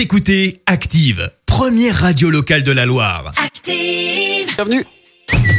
Vous écoutez Active, première radio locale de la Loire. Active. Bienvenue.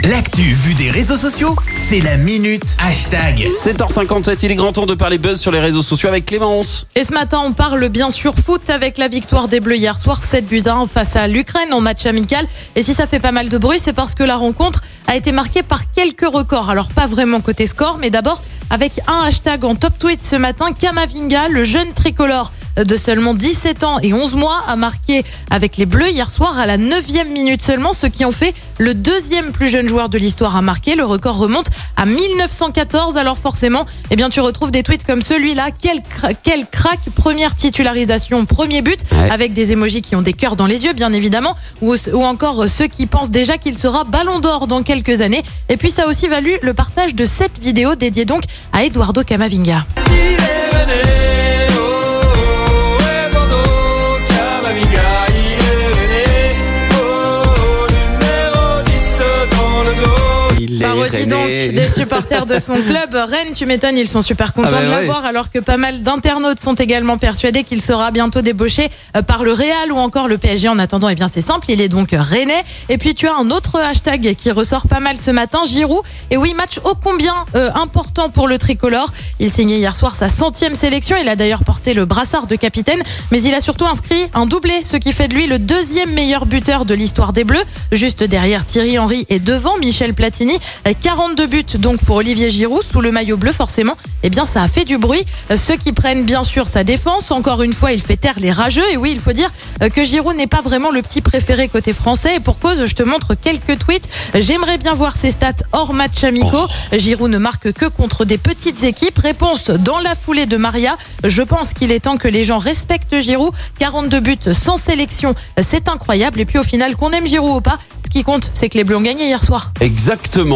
L'actu vue des réseaux sociaux, c'est la minute hashtag. 7h57, il est grand temps de parler buzz sur les réseaux sociaux avec Clémence. Et ce matin, on parle bien sûr foot avec la victoire des Bleus hier soir, 7 buts à 1 face à l'Ukraine en match amical. Et si ça fait pas mal de bruit, c'est parce que la rencontre a été marquée par quelques records. Alors pas vraiment côté score, mais d'abord avec un hashtag en top tweet ce matin, Kamavinga, le jeune tricolore de seulement 17 ans et 11 mois, a marqué avec les Bleus hier soir à la 9e minute seulement, ce qui en fait le deuxième plus jeune joueur de l'histoire à marquer. Le record remonte à 1914. Alors forcément, eh bien tu retrouves des tweets comme celui-là. Quel, cra- quel crack Première titularisation, premier but, Ouais. avec des émojis qui ont des cœurs dans les yeux, bien évidemment, ou, ou encore ceux qui pensent déjà qu'il sera Ballon d'Or dans quelques années. Et puis ça a aussi valu le partage de cette vidéo dédiée donc à Eduardo Camavinga. Parodie donc des supporters de son club. Rennes, tu m'étonnes, ils sont super contents Ah bah de ouais. l'avoir, alors que pas mal d'internautes sont également persuadés qu'il sera bientôt débauché euh, par le Real ou encore le PSG. En attendant, eh bien c'est simple, il est donc rennais. Et puis tu as un autre hashtag qui ressort pas mal ce matin, Giroud. Et oui, match ô combien euh, important pour le tricolore. Il signait hier soir sa centième sélection. Il a d'ailleurs porté le brassard de capitaine, mais il a surtout inscrit un doublé, ce qui fait de lui le deuxième meilleur buteur de l'histoire des Bleus, juste derrière Thierry Henry et devant Michel Platini. Euh, 42 buts donc pour Olivier Giroud sous le maillot bleu forcément. Eh bien ça a fait du bruit. Euh, Ceux qui prennent bien sûr sa défense. Encore une fois, il fait taire les rageux. Et oui, il faut dire euh, que Giroud n'est pas vraiment le petit préféré côté français. Et pour cause, je te montre quelques tweets. J'aimerais bien voir ses stats hors match amicaux. Giroud ne marque que contre des petites équipes. Réponse dans la foulée de Maria. Je pense qu'il est temps que les gens respectent Giroud. 42 buts sans sélection, c'est incroyable. Et puis au final, qu'on aime Giroud ou pas, ce qui compte, c'est que les Bleus ont gagné hier soir. Exactement.